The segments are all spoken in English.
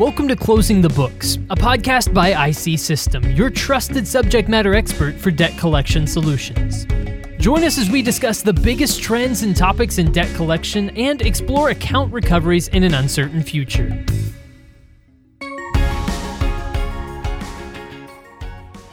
Welcome to Closing the Books, a podcast by IC System, your trusted subject matter expert for debt collection solutions. Join us as we discuss the biggest trends and topics in debt collection and explore account recoveries in an uncertain future.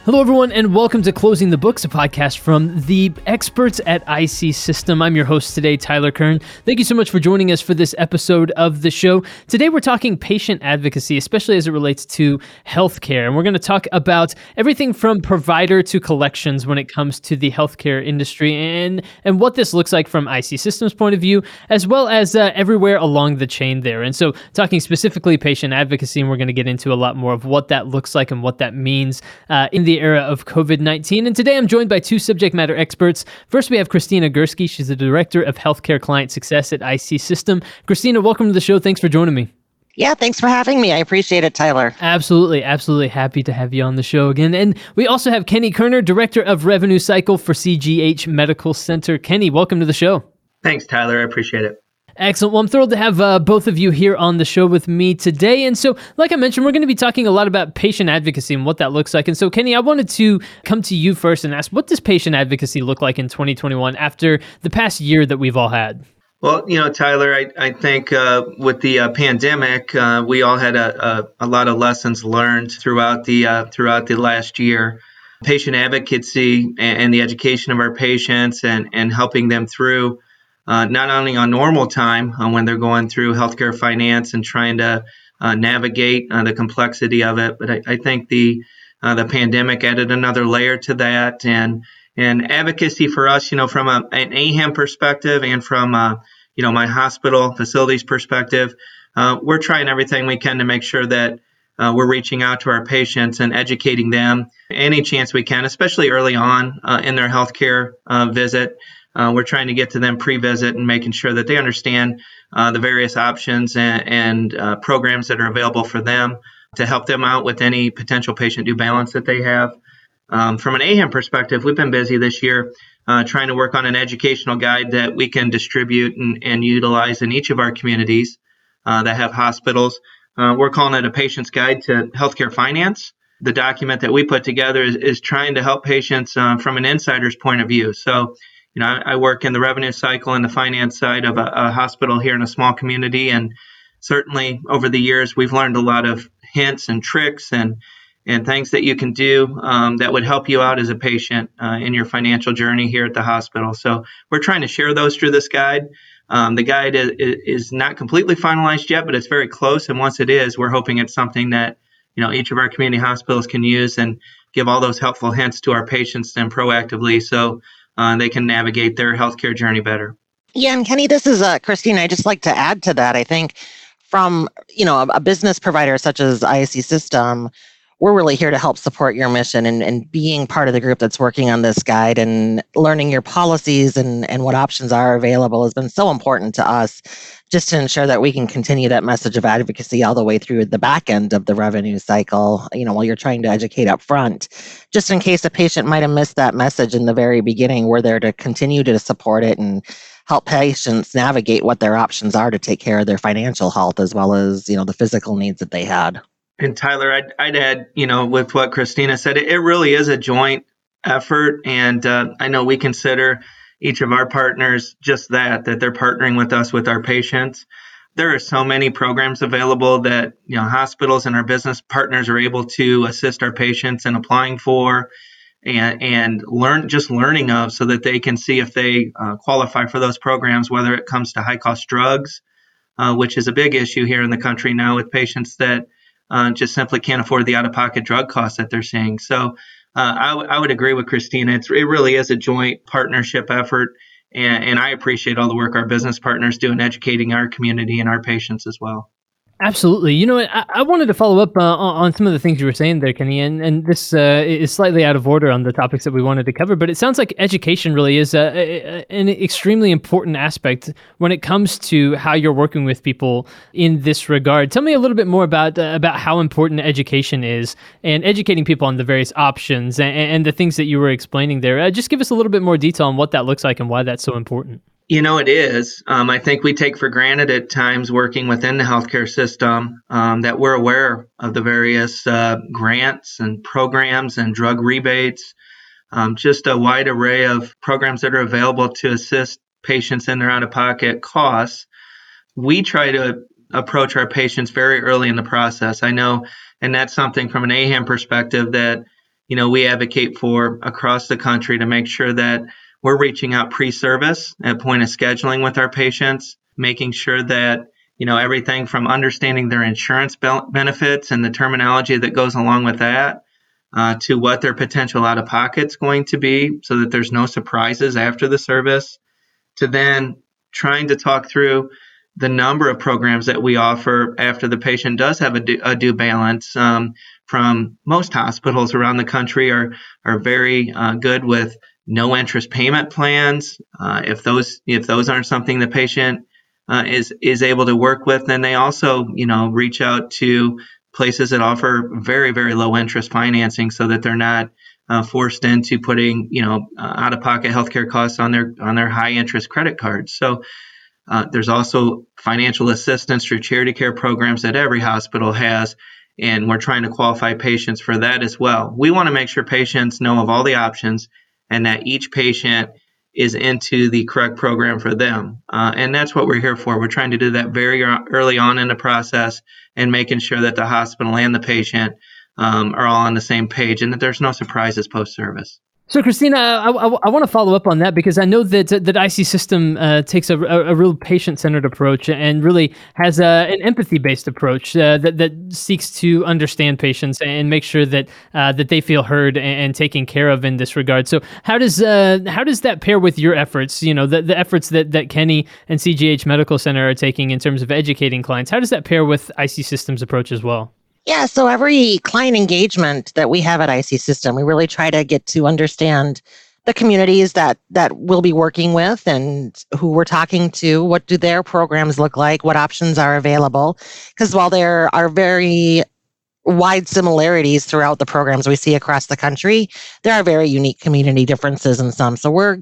Hello, everyone, and welcome to Closing the Books, a podcast from the experts at IC System. I'm your host today, Tyler Kern. Thank you so much for joining us for this episode of the show. Today, we're talking patient advocacy, especially as it relates to healthcare. And we're going to talk about everything from provider to collections when it comes to the healthcare industry and, and what this looks like from IC System's point of view, as well as uh, everywhere along the chain there. And so, talking specifically patient advocacy, and we're going to get into a lot more of what that looks like and what that means uh, in the era of COVID 19. And today I'm joined by two subject matter experts. First, we have Kristina Gursky. She's the Director of Healthcare Client Success at IC System. Kristina, welcome to the show. Thanks for joining me. Yeah, thanks for having me. I appreciate it, Tyler. Absolutely, absolutely happy to have you on the show again. And we also have Kenny Koerner, Director of Revenue Cycle for CGH Medical Center. Kenny, welcome to the show. Thanks, Tyler. I appreciate it. Excellent. Well, I'm thrilled to have uh, both of you here on the show with me today. And so, like I mentioned, we're going to be talking a lot about patient advocacy and what that looks like. And so, Kenny, I wanted to come to you first and ask what does patient advocacy look like in 2021 after the past year that we've all had? Well, you know, Tyler, I, I think uh, with the uh, pandemic, uh, we all had a, a, a, lot of lessons learned throughout the uh, throughout the last year. Patient advocacy and, and the education of our patients and, and helping them through uh, not only on normal time uh, when they're going through healthcare finance and trying to uh, navigate uh, the complexity of it, but I, I think the uh, the pandemic added another layer to that, and and advocacy for us, you know, from a, an AAHAM perspective and from you know my hospital facilities perspective, we're trying everything we can to make sure that uh, we're reaching out to our patients and educating them any chance we can, especially early on uh, in their healthcare uh, visit. Uh, we're trying to get to them pre-visit and making sure that they understand uh, the various options and, and uh, programs that are available for them to help them out with any potential patient due balance that they have. Um, from an AAHAM perspective, we've been busy this year uh, trying to work on an educational guide that we can distribute and, and utilize in each of our communities uh, that have hospitals. Uh, we're calling it a patient's guide to healthcare finance the document that we put together is, is trying to help patients uh, from an insider's point of view. So you know, I, work in the revenue cycle and the finance side of a, a, hospital here in a small community, and certainly over the years we've learned a lot of hints and tricks and and things that you can do um, that would help you out as a patient uh, in your financial journey here at the hospital. So we're trying to share those through this guide. Um, the guide is, is not completely finalized yet, but it's very close. And once it is, we're hoping it's something that you know each of our community hospitals can use and give all those helpful hints to our patients then proactively. So uh, they can navigate their healthcare journey better. Yeah, and Kenny, this is uh, Christine. I just like to add to that. I think from you know a, a business provider such as IC System, we're really here to help support your mission and, and being part of the group that's working on this guide and learning your policies and, and what options are available has been so important to us just to ensure that we can continue that message of advocacy all the way through the back end of the revenue cycle, you know, while you're trying to educate up front. Just in case a patient might have missed that message in the very beginning, we're there to continue to support it and help patients navigate what their options are to take care of their financial health as well as, you know, the physical needs that they had. And Tyler, I'd, I'd add, you know, with what Kristina said, it, it really is a joint effort. And uh, I know we consider each of our partners just that that they're partnering with us with our patients there are so many programs available that you know hospitals and our business partners are able to assist our patients in applying for and and learn just learning of so that they can see if they uh, qualify for those programs whether it comes to high cost drugs uh, which is a big issue here in the country now with patients that uh, just simply can't afford the out of pocket drug costs that they're seeing so uh, I, w- I would agree with Kristina. It's, it really is a joint partnership effort. And, and I appreciate all the work our business partners do in educating our community and our patients as well. Absolutely. You know, I, I wanted to follow up uh, on some of the things you were saying there, Kenny, and, and this uh, is slightly out of order on the topics that we wanted to cover, but it sounds like education really is a, a, an extremely important aspect when it comes to how you're working with people in this regard. Tell me a little bit more about uh, about how important education is and educating people on the various options and, and the things that you were explaining there. Uh, just give us a little bit more detail on what that looks like and why that's so important. You know, it is. Um, I think we take for granted at times working within the healthcare system um, that we're aware of the various uh, grants and programs and drug rebates, um, just a wide array of programs that are available to assist patients in their out of pocket costs. We try to approach our patients very early in the process. I know, and that's something from an AAHAM perspective that you know we advocate for across the country to make sure that we're reaching out pre-service at point of scheduling with our patients, making sure that you know everything from understanding their insurance benefits and the terminology that goes along with that uh, to what their potential out of pocket's going to be so that there's no surprises after the service to then trying to talk through the number of programs that we offer after the patient does have a due, a due balance um, from most hospitals around the country are are very uh, good with no interest payment plans. Uh, if those if those aren't something the patient uh, is is able to work with, then they also you know reach out to places that offer very very low interest financing, so that they're not uh, forced into putting you know uh, out of pocket healthcare costs on their on their high interest credit cards. So. Uh, there's also financial assistance through charity care programs that every hospital has, and we're trying to qualify patients for that as well. We want to make sure patients know of all the options and that each patient is into the correct program for them. Uh, and that's what we're here for. We're trying to do that very early on in the process and making sure that the hospital and the patient um, are all on the same page and that there's no surprises post service. So, Kristina, I, I, I want to follow up on that because I know that that IC System uh, takes a, a, a, real patient-centered approach and really has a, an empathy-based approach uh, that that seeks to understand patients and make sure that uh, that they feel heard and, and, taken care of in this regard. So, how does uh, how does that pair with your efforts? You know, the, the efforts that that Kenny and CGH Medical Center are taking in terms of educating clients. How does that pair with IC Systems' approach as well? Yeah, so every client engagement that we have at IC System, we really try to get to understand the communities that that we'll be working with and who we're talking to. What do their programs look like? What options are available? Because while there are very wide similarities throughout the programs we see across the country there are very unique community differences in some. So we're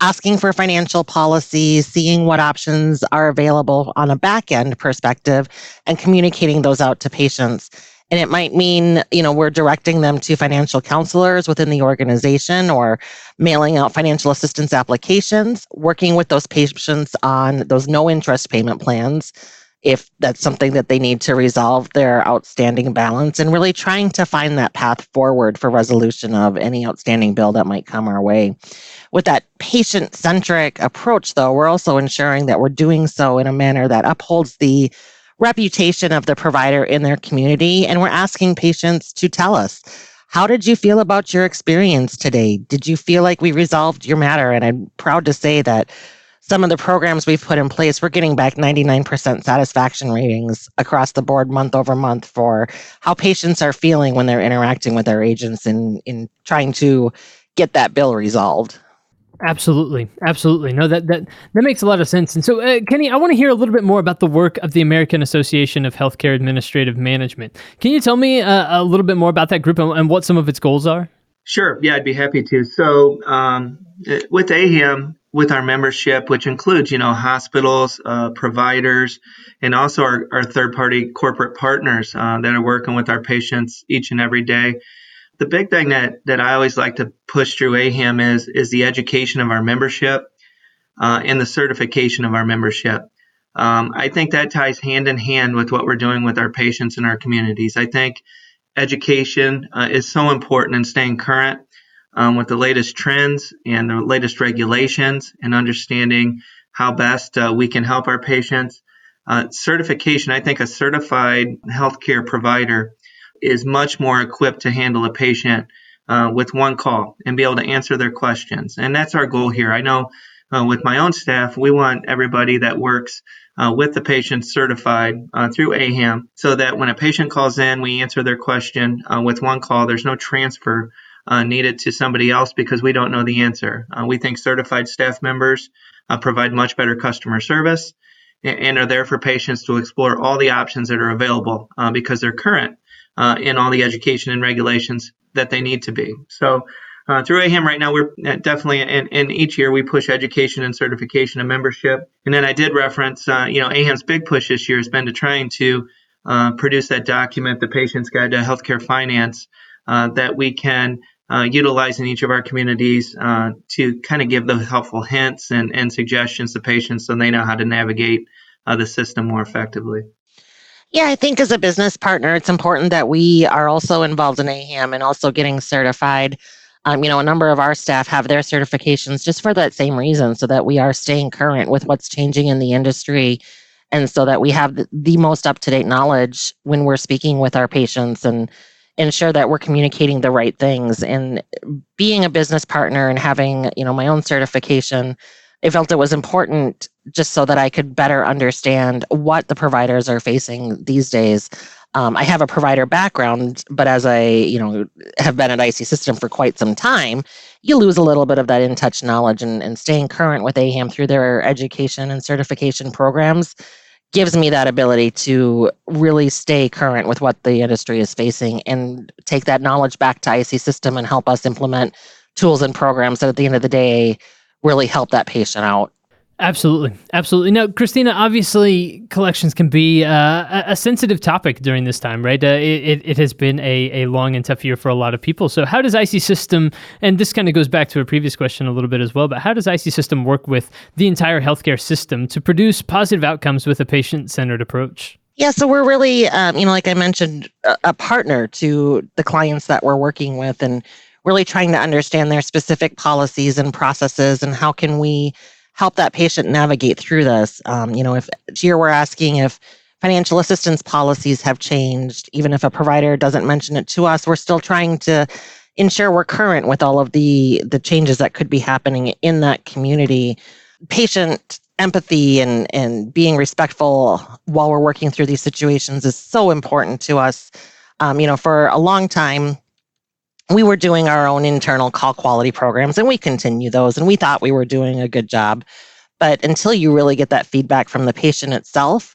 asking for financial policies, seeing what options are available on a back end perspective, and communicating those out to patients. And it might mean, you know, we're directing them to financial counselors within the organization or mailing out financial assistance applications, working with those patients on those no interest payment plans if that's something that they need to resolve their outstanding balance and really trying to find that path forward for resolution of any outstanding bill that might come our way. With that patient centric approach, though, we're also ensuring that we're doing so in a manner that upholds the reputation of the provider in their community. And we're asking patients to tell us how did you feel about your experience today? Did you feel like we resolved your matter? And I'm proud to say that some of the programs we've put in place, we're getting back 99% satisfaction ratings across the board month over month for how patients are feeling when they're interacting with our agents in, in trying to get that bill resolved. Absolutely, absolutely. No, that that that makes a lot of sense. And so, uh, Kenny, I want to hear a little bit more about the work of the American Association of Healthcare Administrative Management. Can you tell me uh, a little bit more about that group and, and, what some of its goals are? Sure. Yeah, I'd be happy to. So, um, with AAHAM, with our membership, which includes, you know, hospitals, uh, providers, and also our, our third-party corporate partners uh, that are working with our patients each and every day. The big thing that that I always like to push through AAHAM is is the education of our membership uh, and the certification of our membership. Um, I think that ties hand in hand with what we're doing with our patients and our communities. I think education uh, is so important in staying current um, with the latest trends and the latest regulations and understanding how best uh, we can help our patients. Uh, certification, I think a certified healthcare provider is much more equipped to handle a patient uh, with one call and be able to answer their questions. And that's our goal here. I know uh, with my own staff, we want everybody that works uh, with the patient certified uh, through AAHAM so that when a patient calls in, we answer their question uh, with one call. There's no transfer uh, needed to somebody else because we don't know the answer. We think certified staff members provide much better customer service and, are there for patients to explore all the options that are available because they're current uh, in all the education and regulations that they need to be. So uh, through AAHAM right now, we're uh, definitely, and, and each year we push education and certification and membership. And then I did reference, uh, you know, AAHAM's big push this year has been to trying to uh, produce that document, the Patient's Guide to Healthcare Finance, uh, that we can utilize in each of our communities to kind of give those helpful hints and, and suggestions to patients so they know how to navigate the system more effectively. Yeah, I think as a business partner, it's important that we are also involved in AAHAM and also getting certified. Um, you know, a number of our staff have their certifications just for that same reason, so that we are staying current with what's changing in the industry and so that we have the, the most up to date knowledge when we're speaking with our patients and ensure that we're communicating the right things. And being a business partner and having, you know, my own certification I felt it was important just so that I could better understand what the providers are facing these days. Um, I have a provider background, but as I, you know, have been at IC System for quite some time, you lose a little bit of that in touch knowledge and, and staying current with AAHAM through their education and certification programs gives me that ability to really stay current with what the industry is facing and take that knowledge back to IC System and help us implement tools and programs that at the end of the day really help that patient out. Absolutely, absolutely. Now, Kristina, obviously, collections can be uh, a sensitive topic during this time, right? Uh, it, it has been a, a long and tough year for a lot of people. So, how does IC System, and this kind of goes back to a previous question a little bit as well, but how does IC System work with the entire healthcare system to produce positive outcomes with a patient centered approach? Yeah, so we're really, um, you know, like I mentioned, a, a partner to the clients that we're working with, and really trying to understand their specific policies and processes and how can we help that patient navigate through this. Um, you know, if here we're asking if financial assistance policies have changed, even if a provider doesn't mention it to us, we're still trying to ensure we're current with all of the the changes that could be happening in that community. Patient empathy and and being respectful while we're working through these situations is so important to us. Um, you know, for a long time, we were doing our own internal call quality programs and we continue those and we thought we were doing a good job. But until you really get that feedback from the patient itself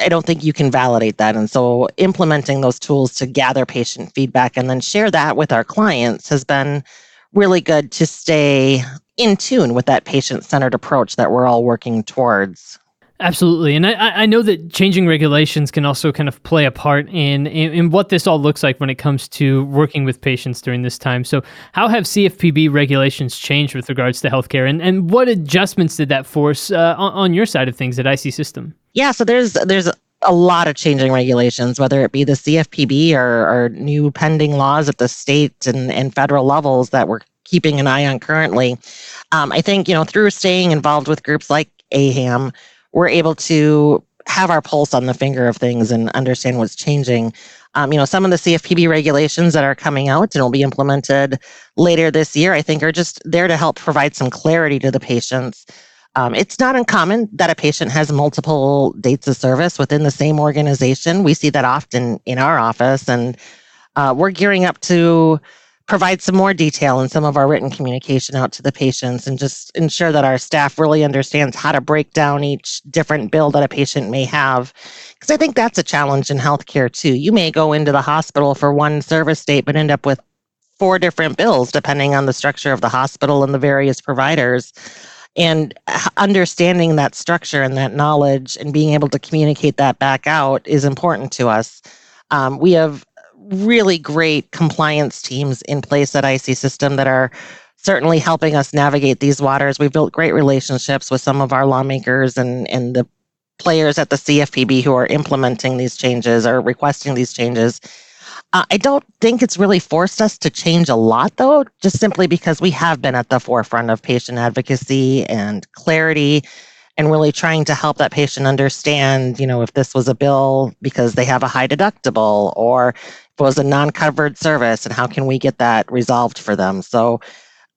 i don't think you can validate that. And so implementing those tools to gather patient feedback and then share that with our clients has been really good to stay in tune with that patient centered approach that we're all working towards Absolutely, and I, I know that changing regulations can also kind of play a part in, in, in what this all looks like when it comes to working with patients during this time. So, how have CFPB regulations changed with regards to healthcare, and, and what adjustments did that force uh, on, on your side of things at IC System? Yeah, so there's there's a lot of changing regulations, whether it be the CFPB or, or new pending laws at the state and, and federal levels that we're keeping an eye on currently. Um, I think you know through staying involved with groups like AAHAM we're able to have our pulse on the finger of things and understand what's changing. Um, you know, some of the CFPB regulations that are coming out and will be implemented later this year, I think, are just there to help provide some clarity to the patients. Um, it's not uncommon that a patient has multiple dates of service within the same organization. We see that often in our office, and uh, we're gearing up to provide some more detail in some of our written communication out to the patients and just ensure that our staff really understands how to break down each different bill that a patient may have. Because I think that's a challenge in healthcare too. You may go into the hospital for one service date, but end up with four different bills depending on the structure of the hospital and the various providers. And understanding that structure and that knowledge and being able to communicate that back out is important to us. Um, we have really great compliance teams in place at IC System that are certainly helping us navigate these waters. We've built great relationships with some of our lawmakers and, and the players at the CFPB who are implementing these changes or requesting these changes. Uh, I don't think it's really forced us to change a lot, though, just simply because we have been at the forefront of patient advocacy and clarity and really trying to help that patient understand, you know, if this was a bill because they have a high deductible or was a non-covered service and how can we get that resolved for them so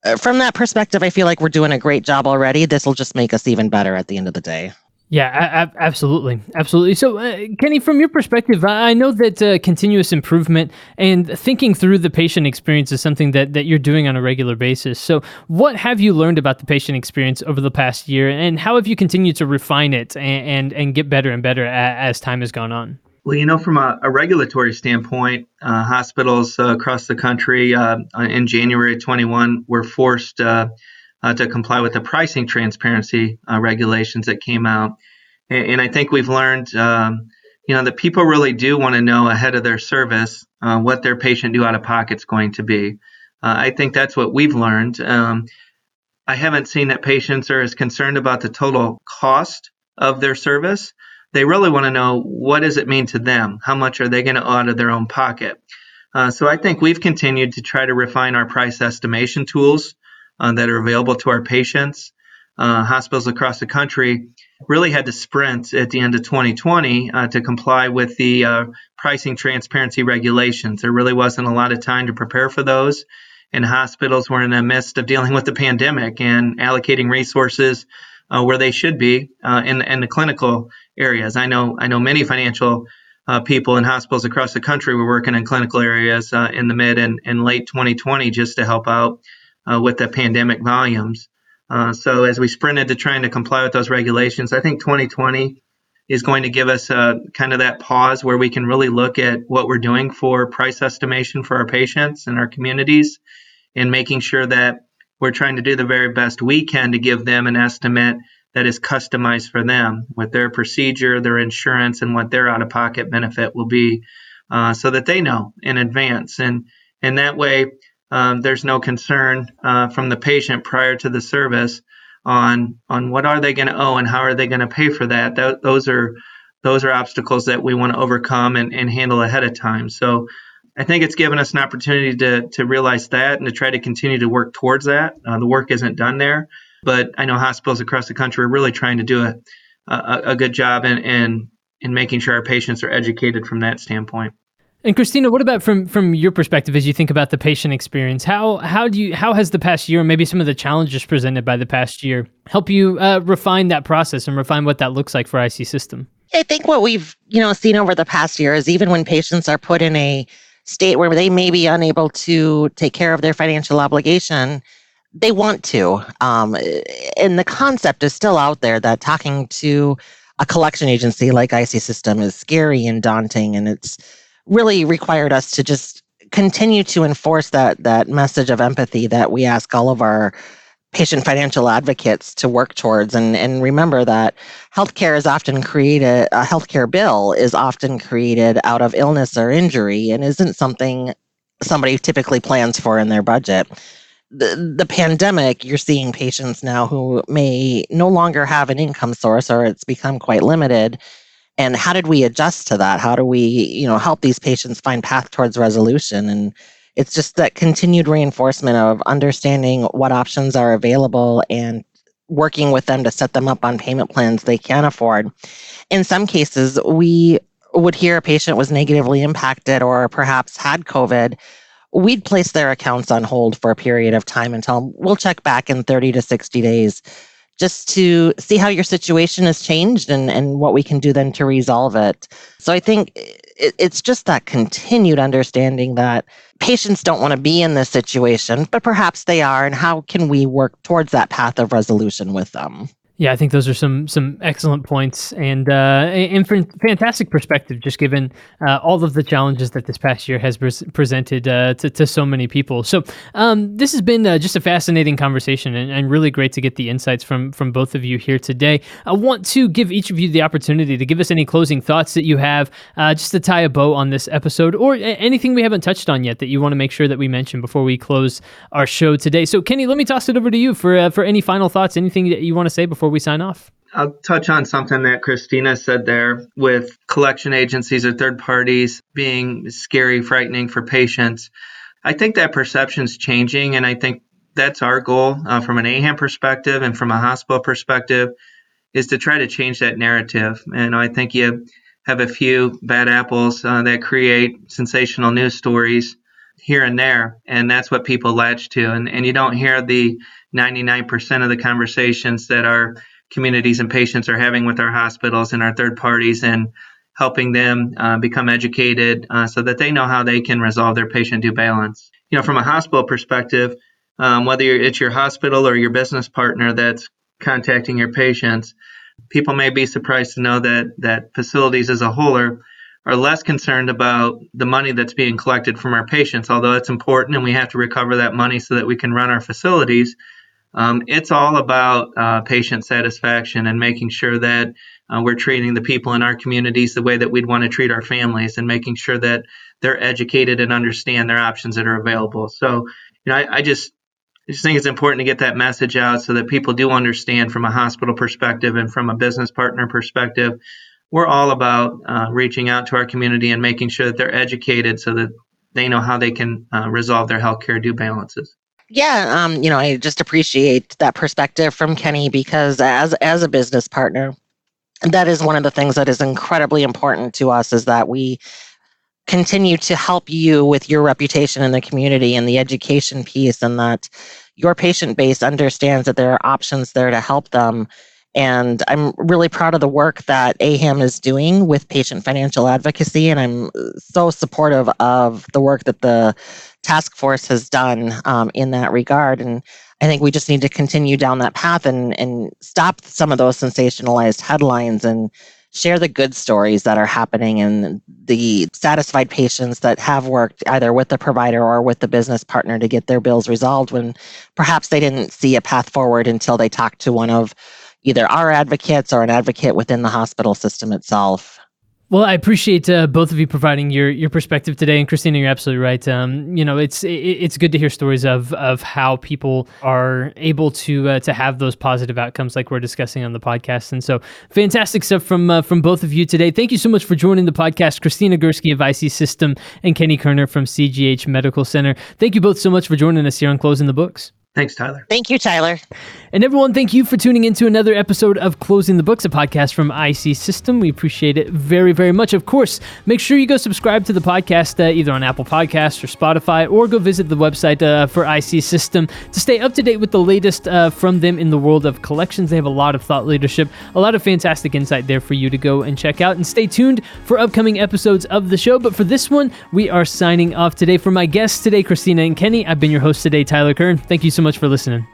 uh, from that perspective i feel like we're doing a great job already this will just make us even better at the end of the day yeah, absolutely, absolutely. So, uh, Kenny, from your perspective, I know that uh, continuous improvement and thinking through the patient experience is something that that you're doing on a regular basis. So, what have you learned about the patient experience over the past year, and how have you continued to refine it and and, and get better and better as time has gone on? Well, you know, from a, a regulatory standpoint, uh, hospitals uh, across the country uh, in January 21 were forced uh, uh, to comply with the pricing transparency uh, regulations that came out. And, and, I think we've learned, um, you know, that people really do want to know ahead of their service what their patient due out of pocket is going to be. I think that's what we've learned. Um, I haven't seen that patients are as concerned about the total cost of their service they really want to know what does it mean to them? How much are they going to owe out of their own pocket? Uh, so I think we've continued to try to refine our price estimation tools uh, that are available to our patients. Uh, hospitals across the country really had to sprint at the end of 2020 uh, to comply with the uh, pricing transparency regulations. There really wasn't a lot of time to prepare for those, and hospitals were in the midst of dealing with the pandemic and allocating resources uh, where they should be uh, in, in the clinical areas. I know I know many financial uh, people in hospitals across the country were working in clinical areas uh, in the mid and, and, late 2020 just to help out uh, with the pandemic volumes. Uh, so as we sprinted to trying to comply with those regulations, I think 2020 is going to give us a, kind of that pause where we can really look at what we're doing for price estimation for our patients and our communities and making sure that we're trying to do the very best we can to give them an estimate that is customized for them with their procedure, their insurance, and what their out of pocket benefit will be uh, so that they know in advance. And, and that way, um, there's no concern uh, from the patient prior to the service on on what are they going to owe and how are they going to pay for that. Th- those are those are obstacles that we want to overcome and, and handle ahead of time. So I think it's given us an opportunity to, to realize that and to try to continue to work towards that. Uh, the work isn't done there, but I know hospitals across the country are really trying to do a, a, a good job in, in, in making sure our patients are educated from that standpoint. And Kristina, what about from from your perspective as you think about the patient experience? How how do you how has the past year, maybe some of the challenges presented by the past year, help you uh, refine that process and refine what that looks like for IC System? I think what we've you know seen over the past year is even when patients are put in a state where they may be unable to take care of their financial obligation, they want to. Um, and the concept is still out there that talking to a collection agency like IC System is scary and daunting, and it's really required us to just continue to enforce that that message of empathy that we ask all of our patient financial advocates to work towards. And, and remember that healthcare is often created a healthcare bill is often created out of illness or injury and isn't something somebody typically plans for in their budget. The, the pandemic you're seeing patients now who may no longer have an income source or it's become quite limited. And how did we adjust to that? How do we you know help these patients find path towards resolution? And it's just that continued reinforcement of understanding what options are available and working with them to set them up on payment plans they can afford. In some cases, we would hear a patient was negatively impacted or perhaps had COVID. We'd place their accounts on hold for a period of time until we'll check back in 30 to 60 days just to see how your situation has changed and, and what we can do then to resolve it. So I think it, it's just that continued understanding that patients don't want to be in this situation, but perhaps they are, and how can we work towards that path of resolution with them? Yeah, I think those are some some excellent points and uh, and fantastic perspective, just given uh, all of the challenges that this past year has pre- presented uh, to, to so many people. So um, this has been uh, just a fascinating conversation and, and, really great to get the insights from from both of you here today. I want to give each of you the opportunity to give us any closing thoughts that you have, uh, just to tie a bow on this episode, or anything we haven't touched on yet that you want to make sure that we mention before we close our show today. So Kenny, let me toss it over to you for uh, for any final thoughts, anything that you want to say before before we sign off? I'll touch on something that Kristina said there with collection agencies or third parties being scary, frightening for patients. I think that perception's changing, and I think that's our goal uh, from an AAHAM perspective and from a hospital perspective is to try to change that narrative. And I think you have a few bad apples uh, that create sensational news stories here and there, and that's what people latch to. And, and you don't hear the 99% of the conversations that our communities and patients are having with our hospitals and our third parties and helping them uh, become educated uh, so that they know how they can resolve their patient due balance. You know, from a hospital perspective, um, whether it's your hospital or your business partner that's contacting your patients, people may be surprised to know that that facilities as a whole are are less concerned about the money that's being collected from our patients, although it's important and we have to recover that money so that we can run our facilities. Um, it's all about uh, patient satisfaction and making sure that uh, we're treating the people in our communities the way that we'd want to treat our families and making sure that they're educated and understand their options that are available. So, you know, I, I just I just think it's important to get that message out so that people do understand from a hospital perspective and from a business partner perspective we're all about uh, reaching out to our community and making sure that they're educated so that they know how they can uh, resolve their healthcare due balances. Yeah, um, you know, I just appreciate that perspective from Kenny because as as a business partner, that is one of the things that is incredibly important to us is that we continue to help you with your reputation in the community and the education piece and that your patient base understands that there are options there to help them and I'm really proud of the work that AAHAM is doing with patient financial advocacy. And I'm so supportive of the work that the task force has done um, in that regard. And I think we just need to continue down that path and, and stop some of those sensationalized headlines and share the good stories that are happening and the satisfied patients that have worked either with the provider or with the business partner to get their bills resolved when perhaps they didn't see a path forward until they talked to one of either our advocates or an advocate within the hospital system itself. Well, I appreciate uh, both of you providing your your perspective today, and Kristina, you're absolutely right. Um, you know, it's it, it's good to hear stories of of how people are able to uh, to have those positive outcomes, like we're discussing on the podcast. And so, fantastic stuff from uh, from both of you today. Thank you so much for joining the podcast, Kristina Gursky of IC System and Kenny Koerner from CGH Medical Center. Thank you both so much for joining us here on Closing the Books. Thanks, Tyler. Thank you, Tyler. And everyone, thank you for tuning into another episode of Closing the Books, a podcast from IC System. We appreciate it very, very much. Of course, make sure you go subscribe to the podcast uh, either on Apple Podcasts or Spotify, or go visit the website uh, for IC System to stay up to date with the latest uh, from them in the world of collections. They have a lot of thought leadership, a lot of fantastic insight there for you to go and check out. And stay tuned for upcoming episodes of the show. But for this one, we are signing off today. For my guests today, Kristina and Kenny, I've been your host today, Tyler Kern. Thank you so much much for listening.